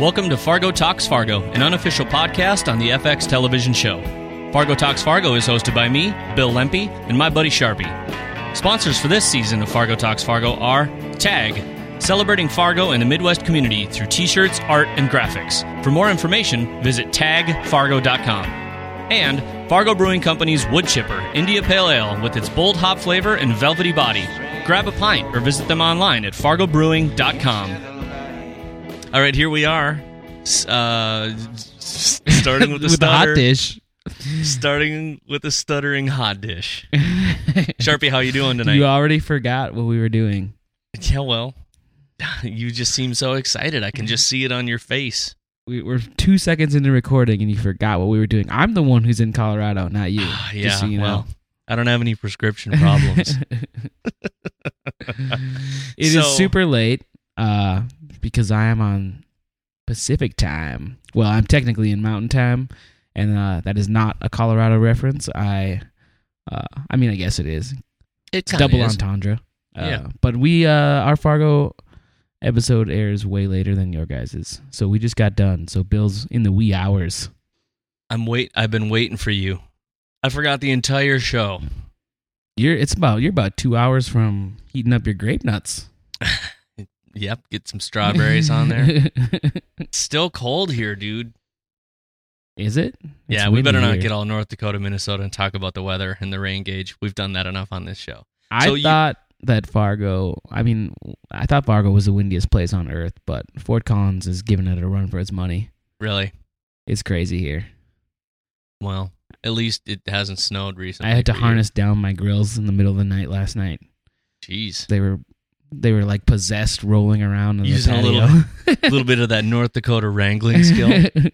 Welcome to Fargo Talks Fargo, an unofficial podcast on the FX television show. Fargo Talks Fargo is hosted by me, Bill Lempe, and my buddy Sharpie. Sponsors for this season of Fargo Talks Fargo are TAG, celebrating Fargo and the Midwest community through t shirts, art, and graphics. For more information, visit tagfargo.com. And Fargo Brewing Company's Wood Chipper India Pale Ale with its bold hop flavor and velvety body. Grab a pint or visit them online at fargobrewing.com. All right, here we are. Uh, starting with the with hot dish. Starting with the stuttering hot dish. Sharpie, how you doing tonight? You already forgot what we were doing. yeah, well, you just seem so excited. I can just see it on your face. We were two seconds into recording and you forgot what we were doing. I'm the one who's in Colorado, not you. yeah, just so you know. well, I don't have any prescription problems. It is So- super late uh, because I am on Pacific time. Well, I'm technically in Mountain time, and uh, that is not a Colorado reference. I, uh, I mean, I guess it is. It's double entendre. Uh, Yeah. But we, uh, our Fargo episode airs way later than your guys's, so we just got done. So Bill's in the wee hours. I'm wait. I've been waiting for you. I forgot the entire show. You're it's about you're about two hours from heating up your grape nuts. Yep, get some strawberries on there. It's still cold here, dude. Is it? Yeah, we better not here. get all North Dakota, Minnesota, and talk about the weather and the rain gauge. We've done that enough on this show. I So you- thought that Fargo. I mean, I thought Fargo was the windiest place on earth, but Fort Collins is giving it a run for its money. Really? It's crazy here. Well, at least it hasn't snowed recently. I had to for you. harness down my grills in the middle of the night last night. Jeez, They were they were like possessed, rolling around on the Using a little- a little bit of that North Dakota wrangling skill.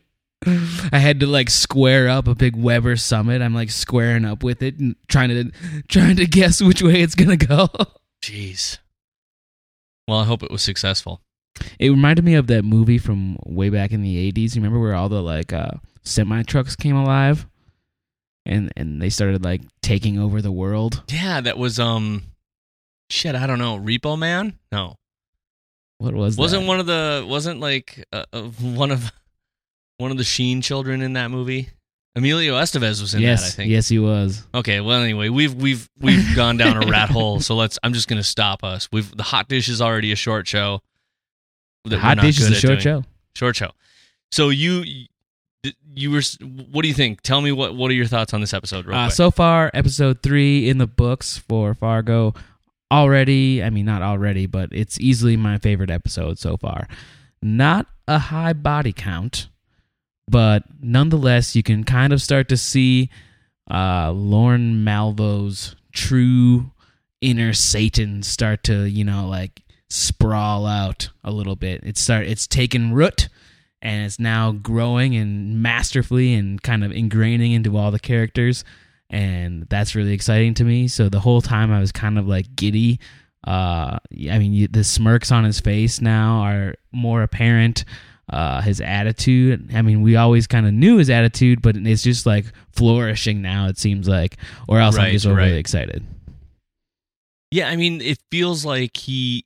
I had to like square up a big Weber Summit. I'm like squaring up with it and trying to trying to guess which way it's gonna go. Jeez. Well, I hope it was successful. It reminded me of that movie from way back in the '80s. You remember where all the like uh, semi trucks came alive, and and they started like taking over the world. Yeah, that was um, shit. I don't know. Repo Man? No, What was wasn't that? one of the wasn't like uh, uh, one of one of the Sheen children in that movie. Emilio Estevez was in yes, that. I think. yes, he was. Okay, well anyway, we've we've we've gone down a rat hole, so let's I'm just gonna stop us. We've the hot dish is already a short show. The Hot Dish is a short doing. show. Short show. So you you were what do you think? Tell me what what are your thoughts on this episode real Uh, quick? so far, episode three in the books for Fargo. Already, I mean, not already, but it's easily my favorite episode so far. Not a high body count, but nonetheless, you can kind of start to see uh, Lorne Malvo's true inner Satan start to, you know, like sprawl out a little bit. It's start, it's taken root and it's now growing and masterfully and kind of ingraining into all the characters and that's really exciting to me. So the whole time i was kind of like giddy. Uh i mean you, the smirks on his face now are more apparent uh his attitude. I mean we always kind of knew his attitude but it's just like flourishing now it seems like or else i'm just overly right. excited. Yeah, I mean, it feels like he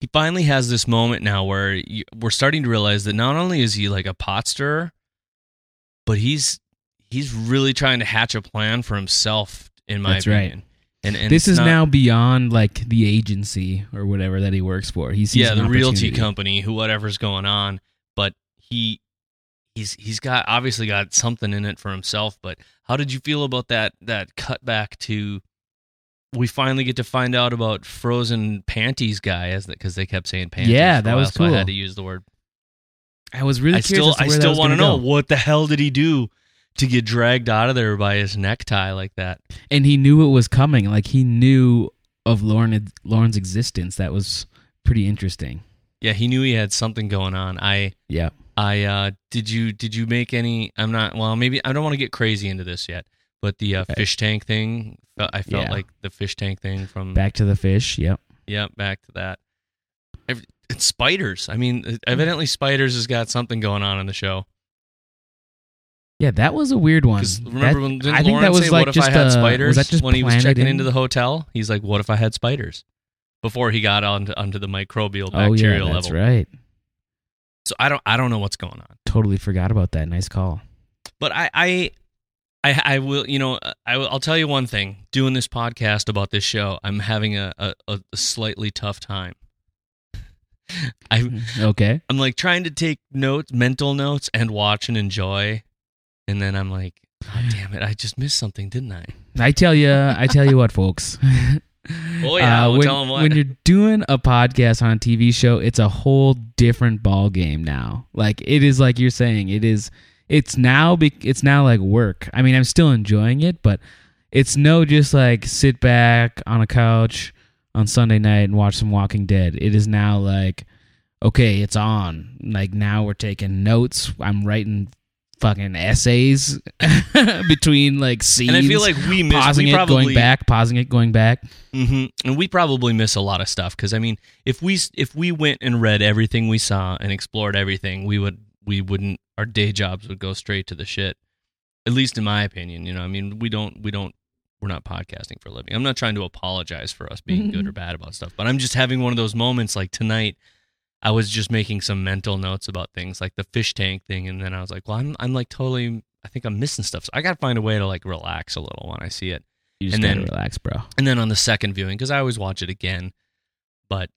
he finally has this moment now where you, we're starting to realize that not only is he like a pot stirrer, but he's he's really trying to hatch a plan for himself. In my That's right. opinion, and, and this is not- now beyond like the agency or whatever that he works for he sees yeah the realty company who whatever's going on but he he's he's got obviously got something in it for himself but how did you feel about that that cut back to we finally get to find out about frozen panties guy as because they kept saying panties Yeah, that while, was so i had to use the word i was really i curious still i still want to know go. what the hell did he do to get dragged out of there by his necktie like that and he knew it was coming. Like he knew of Lorne Lorne's existence. That was pretty interesting. yeah he knew he had something going on i Yeah. I uh did you did you make any I'm not well maybe I don't want to get crazy into this yet but the uh, Okay. fish tank thing I felt Yeah. like the fish tank thing from Back to the fish. Yep. yep back to that it's spiders I mean evidently spiders has got something going on in the show Yeah, that was a weird one. remember That- when didn't I think Lorne that was say like what if just I had uh, spiders Was that just when he was planted checking in? into the hotel he's like what if I had spiders before he got onto onto the microbial Oh yeah, bacterial that's level right. So I don't I don't know what's going on. Totally forgot about that. Nice call. But I I I, I will you know I will, I'll tell you one thing. Doing this podcast about this show, I'm having a a, a slightly tough time. I Okay. I'm like trying to take notes, mental notes, and watch and enjoy, and then I'm like, oh, damn it, I just missed something, didn't I? I tell you, I tell you what, folks. Oh yeah, Uh, when, tell 'em what. when you're doing a podcast on a TV show, it's a whole different ball game now. Like it is, like you're saying, it is. It's now. Be, it's now like work. I mean, I'm still enjoying it, but it's no just like sit back on a couch on Sunday night and watch some Walking Dead. It is now like, okay, it's on. Like now we're taking notes. I'm writing fucking essays between like scenes. and I feel like we miss pausing we it, probably, going back, pausing it, going back. hmm And we probably miss a lot of stuff because I mean, if we if we went and read everything we saw and explored everything, we would we wouldn't our day jobs would go straight to the shit. At least in my opinion, you know. I mean, we don't we don't we're not podcasting for a living. I'm not trying to apologize for us being good or bad about stuff, but I'm just having one of those moments like tonight. I was just making some mental notes about things like the fish tank thing, and then I was like, well, I'm I'm like totally. I think I'm missing stuff. So I got to find a way to like relax a little when I see it. You just And then- relax, bro. and then on the second viewing because I always watch it again. But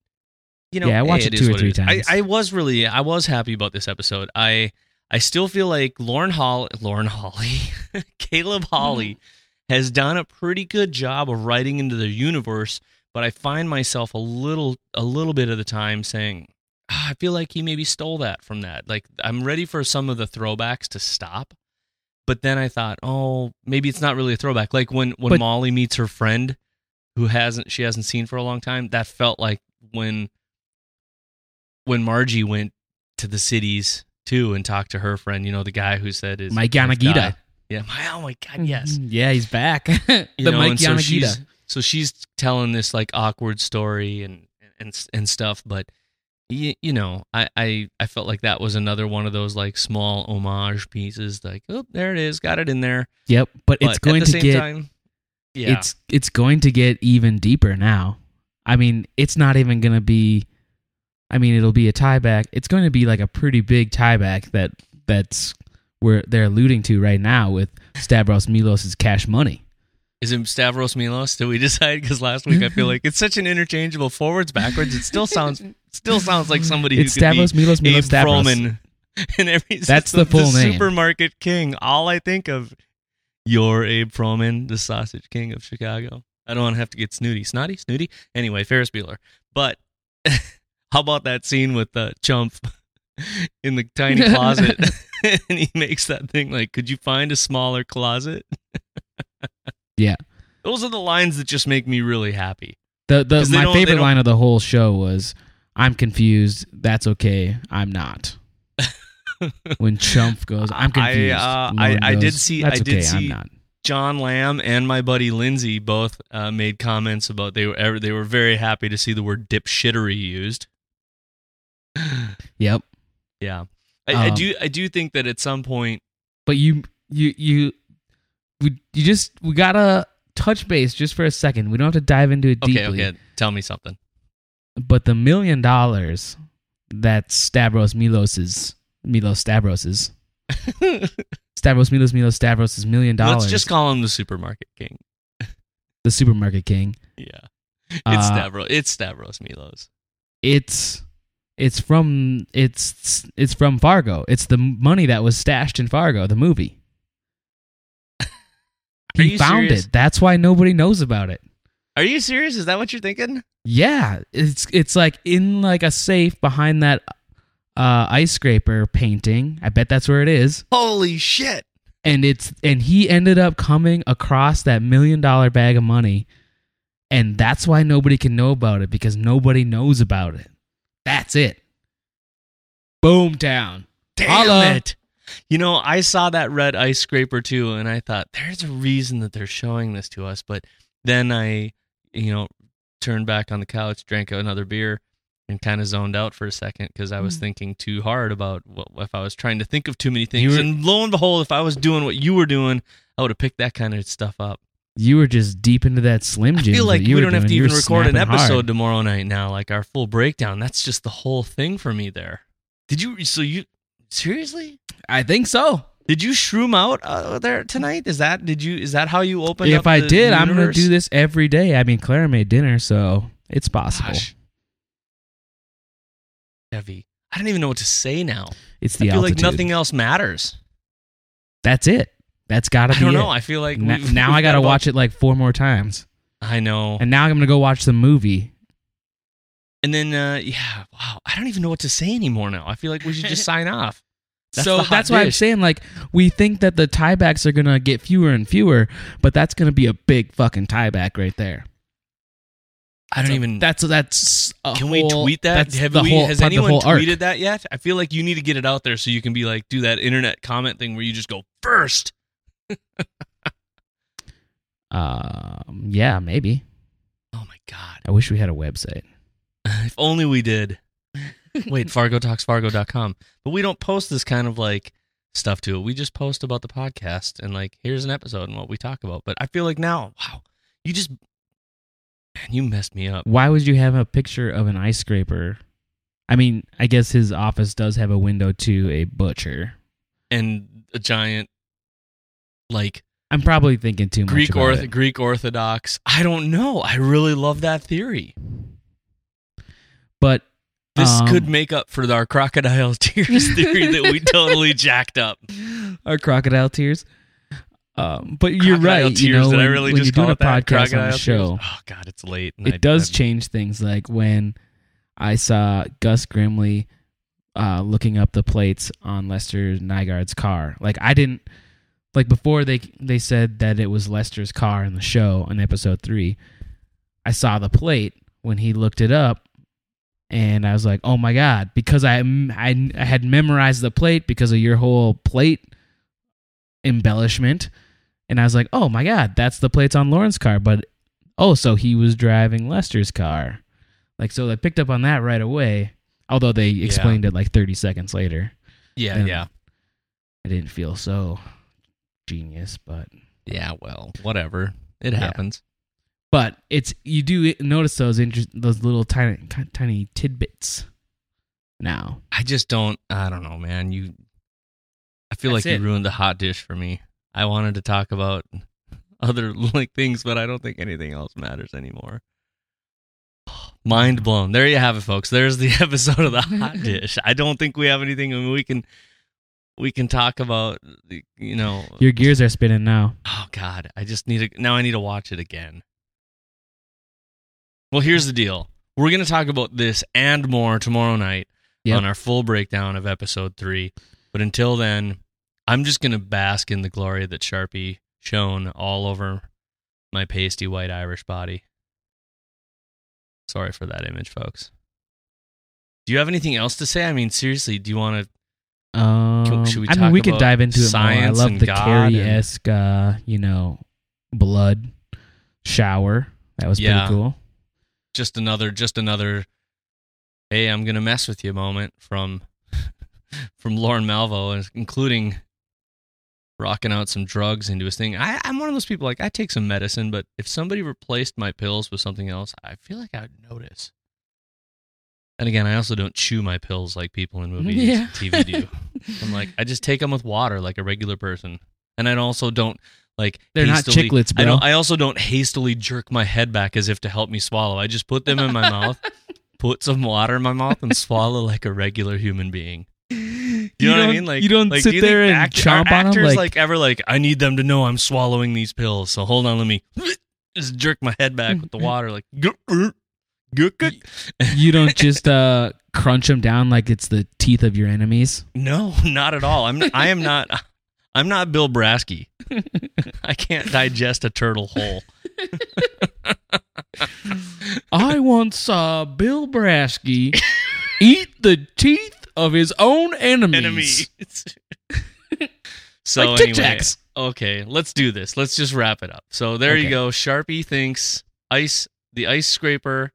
you know, Yeah, I watch hey, it two or three is. I, times. I was really, I was happy about this episode. I, I still feel like Lauren Hall, Lauren Holly, Caleb Holly has done a pretty good job of writing into the universe. But I find myself a little, a little bit of the time saying, "Ah, I feel like he maybe stole that from that. Like I'm ready for some of the throwbacks to stop. But then I thought, oh, maybe it's not really a throwback. Like when when But- Molly meets her friend who hasn't she hasn't seen for a long time. That felt like when when Margie went to the cities too and talked to her friend. You know, the guy who said is Mike died. Yeah. My, oh my god. Yes. Mhm. Yeah, he's back. the know, Mike and so she's so she's telling this like awkward story and and and stuff, but. You, you know, I, I I felt like that was another one of those like small homage pieces. Like, oh, there it is, got it in there. Yep, but, But it's going at the to same get time, yeah, it's it's going to get even deeper now. I mean, it's not even going to be. I mean, it'll be a tieback. It's going to be like a pretty big tieback that that's where they're alluding to right now with Stavros Milos's cash money. Is it Stavros Milos? Did we decide? Because last week I feel like it's such an interchangeable forwards backwards. It still sounds still sounds like somebody It's who could Stavros be Milos Milos Abe Stavros. Froman. And every That's the, full name. Supermarket king. All I think of, you're Abe Froman, the sausage king of Chicago. I don't want to have to get snooty, snotty, snooty. Anyway, Ferris Bueller. But how about that scene with the chump in the tiny closet, and he makes that thing like, "Could you find a smaller closet?" Yeah. Those are the lines that just make me really happy. The the 'Cause they my don't- they favorite don't- line of the whole show was I'm confused. That's okay. I'm not. when Chump goes, I'm I, confused. uh, Lauren I- I did see- That's I did okay. see- I'm not. John Lamb and my buddy Lindsay both uh, made comments about they were they were very happy to see the word dipshittery used. Yep. Yeah, I, I Um, do I do think that at some point, But you you you we you just we gotta touch base just for a second. We don't have to dive into it okay, deeply. okay, tell me something. But the million dollars that Stavros Milos's Milos Stavros's Stavros Milos Milos Stavros's million dollars. Let's just call him the supermarket king. the supermarket king. Yeah, it's Uh, Stavros. It's Stavros Milos. it's it's from it's it's from Fargo. It's the money that was stashed in Fargo, the movie. He found serious? it. That's why nobody knows about it. Are you serious? Is that what you're thinking? Yeah, it's it's like in like a safe behind that uh ice scraper painting. I bet that's where it is. Holy shit! And it's and he ended up coming across that million dollar bag of money. And that's why nobody can know about it because nobody knows about it. That's it. Boomtown. Damn Holla. it! You know, I saw that red ice scraper too, and I thought there's a reason that they're showing this to us. But then I, you know, turned back on the couch, drank another beer, and kind of zoned out for a second because I was Mm. thinking too hard about what if I was trying to think of too many things. were- and lo and behold, if I was doing what you were doing, I would have picked that kind of stuff up. You were just deep into that Slim I Jim. feel like we don't have to doing. Even record an snapping hard. episode tomorrow night now, like our full breakdown. That's just the whole thing for me there. Did you? So you seriously? I think so. Did you shroom out uh, there tonight? Is that did you? Is that how you opened? if I did, I'm gonna do this every day. I mean, Clara made dinner, so it's possible. Gosh. Heavy. I don't even know what to say now. It's the I feel altitude. like nothing else matters. That's it. That's gotta I be don't it. know. I feel like Na- we've- now we've I gotta got watch it like four more times, I know. and now I'm gonna go watch the movie. And then, uh, yeah, wow. I don't even know what to say anymore now. I feel like we should just sign off. That's so that's why I'm saying like we think that the tiebacks are gonna get fewer and fewer, but that's gonna be a big fucking tieback right there. I don't So even. That's that's. Can we tweet that? That's Have the we, whole, has anyone whole arc. tweeted that yet? I feel like you need to get it out there so you can be like, do that internet comment thing where you just go first. Um, yeah, maybe. Oh my God. I wish we had a website. If only we did. Wait, FargoTalksFargo.com. But we don't post this kind of like stuff to it. We just post about the podcast and like, here's an episode and what we talk about. But I feel like now, wow, you just, man, you messed me up. Why would you have a picture of an ice scraper? I mean, I guess his office does have a window to a butcher. And a giant, like, I'm probably thinking too much Greek orth- Greek Orthodox. I don't know. I really love that theory. But This um, could make up for our crocodile tears theory that we totally jacked up. our crocodile tears. Um, but you're right. You know, when, I really when just you're doing a it that? podcast on the show, tears? Oh God, it's late. and I- it does I- change things. Like when I saw Gus Grimley uh, looking up the plates on Lester Nygaard's car. Like I didn't like before they they said that it was Lester's car in the show in episode three. I saw the plate when he looked it up, and I was like, "Oh my god!" Because I I, I had memorized the plate because of your whole plate embellishment, and I was like, "Oh my god, that's the plates on Lorne's car." But oh, so he was driving Lester's car. Like so, I picked up on that right away. Although they explained it like 30 seconds later, Yeah, And- yeah, I didn't feel so genius, but yeah. Well, whatever. It Yeah. happens. But it's you do notice those inter- those little tiny tiny tidbits now. I just don't. I don't know, man. You. I feel That's like it. you ruined the hot dish for me. I wanted to talk about other like things, but I don't think anything else matters anymore. Mind blown. There you have it, folks. There's the episode of the hot dish. I don't think we have anything. I mean, we can we can talk about. You know. Your gears are spinning now. Oh God, I just need to now. I need to watch it again. Well, here's the deal. We're going to talk about this and more tomorrow night Yep. on our full breakdown of episode three. But until then, I'm just going to bask in the glory that Sharpie shone all over my pasty white Irish body. Sorry for that image, folks. Do you have anything else to say? I mean, seriously, do you want to? Um, should we I mean, we could dive into it more. I science love and the Carrie esque, uh, you know, blood shower. That was Yeah. pretty cool. Just another just another hey i'm gonna mess with you moment from from Lorne Malvo including rocking out some drugs into his thing. I, i'm one of those people like i take some medicine but if somebody replaced my pills with something else i feel like i would notice. And again i also don't chew my pills like people in movies Yeah. and tv do. I'm like i just take them with water like a regular person. And i also don't like They're not hastily- chiclets, I bro. don't I also don't hastily jerk my head back as if to help me swallow. I just put them in my mouth, put some water in my mouth, and swallow like a regular human being. You, know what I mean? Like you don't like, sit do you there and act- chomp on actors like- like ever like I need them to know I'm swallowing these pills. So hold on, let me just jerk my head back with the water, like. You don't just uh, crunch them down like it's the teeth of your enemies. No, not at all. I'm I am not I'm not Bill Brasky. I can't digest a turtle whole. I once saw Bill Brasky eat the teeth of his own enemies. Enemies. so Like anyway, okay, let's do this. Let's just wrap it up. So there you go. Sharpie thinks ice the ice scraper.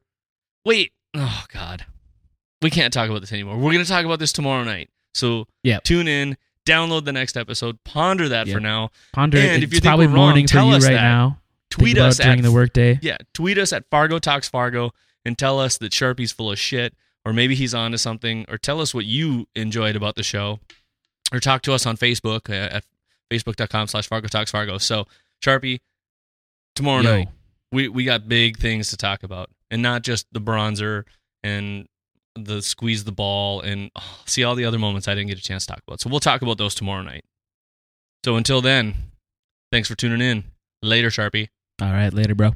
Wait. Oh God. We can't talk about this anymore. We're gonna talk about this tomorrow night. So Yep. tune in, download the next episode, ponder that for now. Ponder. And it's if think probably we're wrong, morning for you us right that. now. Tweet us during at the workday. yeah, tweet us at Fargo Talks Fargo and tell us that Sharpie's full of shit, or maybe he's on to something, or tell us what you enjoyed about the show, or talk to us on Facebook uh, at facebook.com slash Fargo Talks Fargo. So, Sharpie, tomorrow Yo. night, we, we got big things to talk about, and not just the bronzer and the squeeze the ball and oh, see all the other moments I didn't get a chance to talk about. So, we'll talk about those tomorrow night. So, until then, thanks for tuning in. Later, Sharpie. All right, later, bro.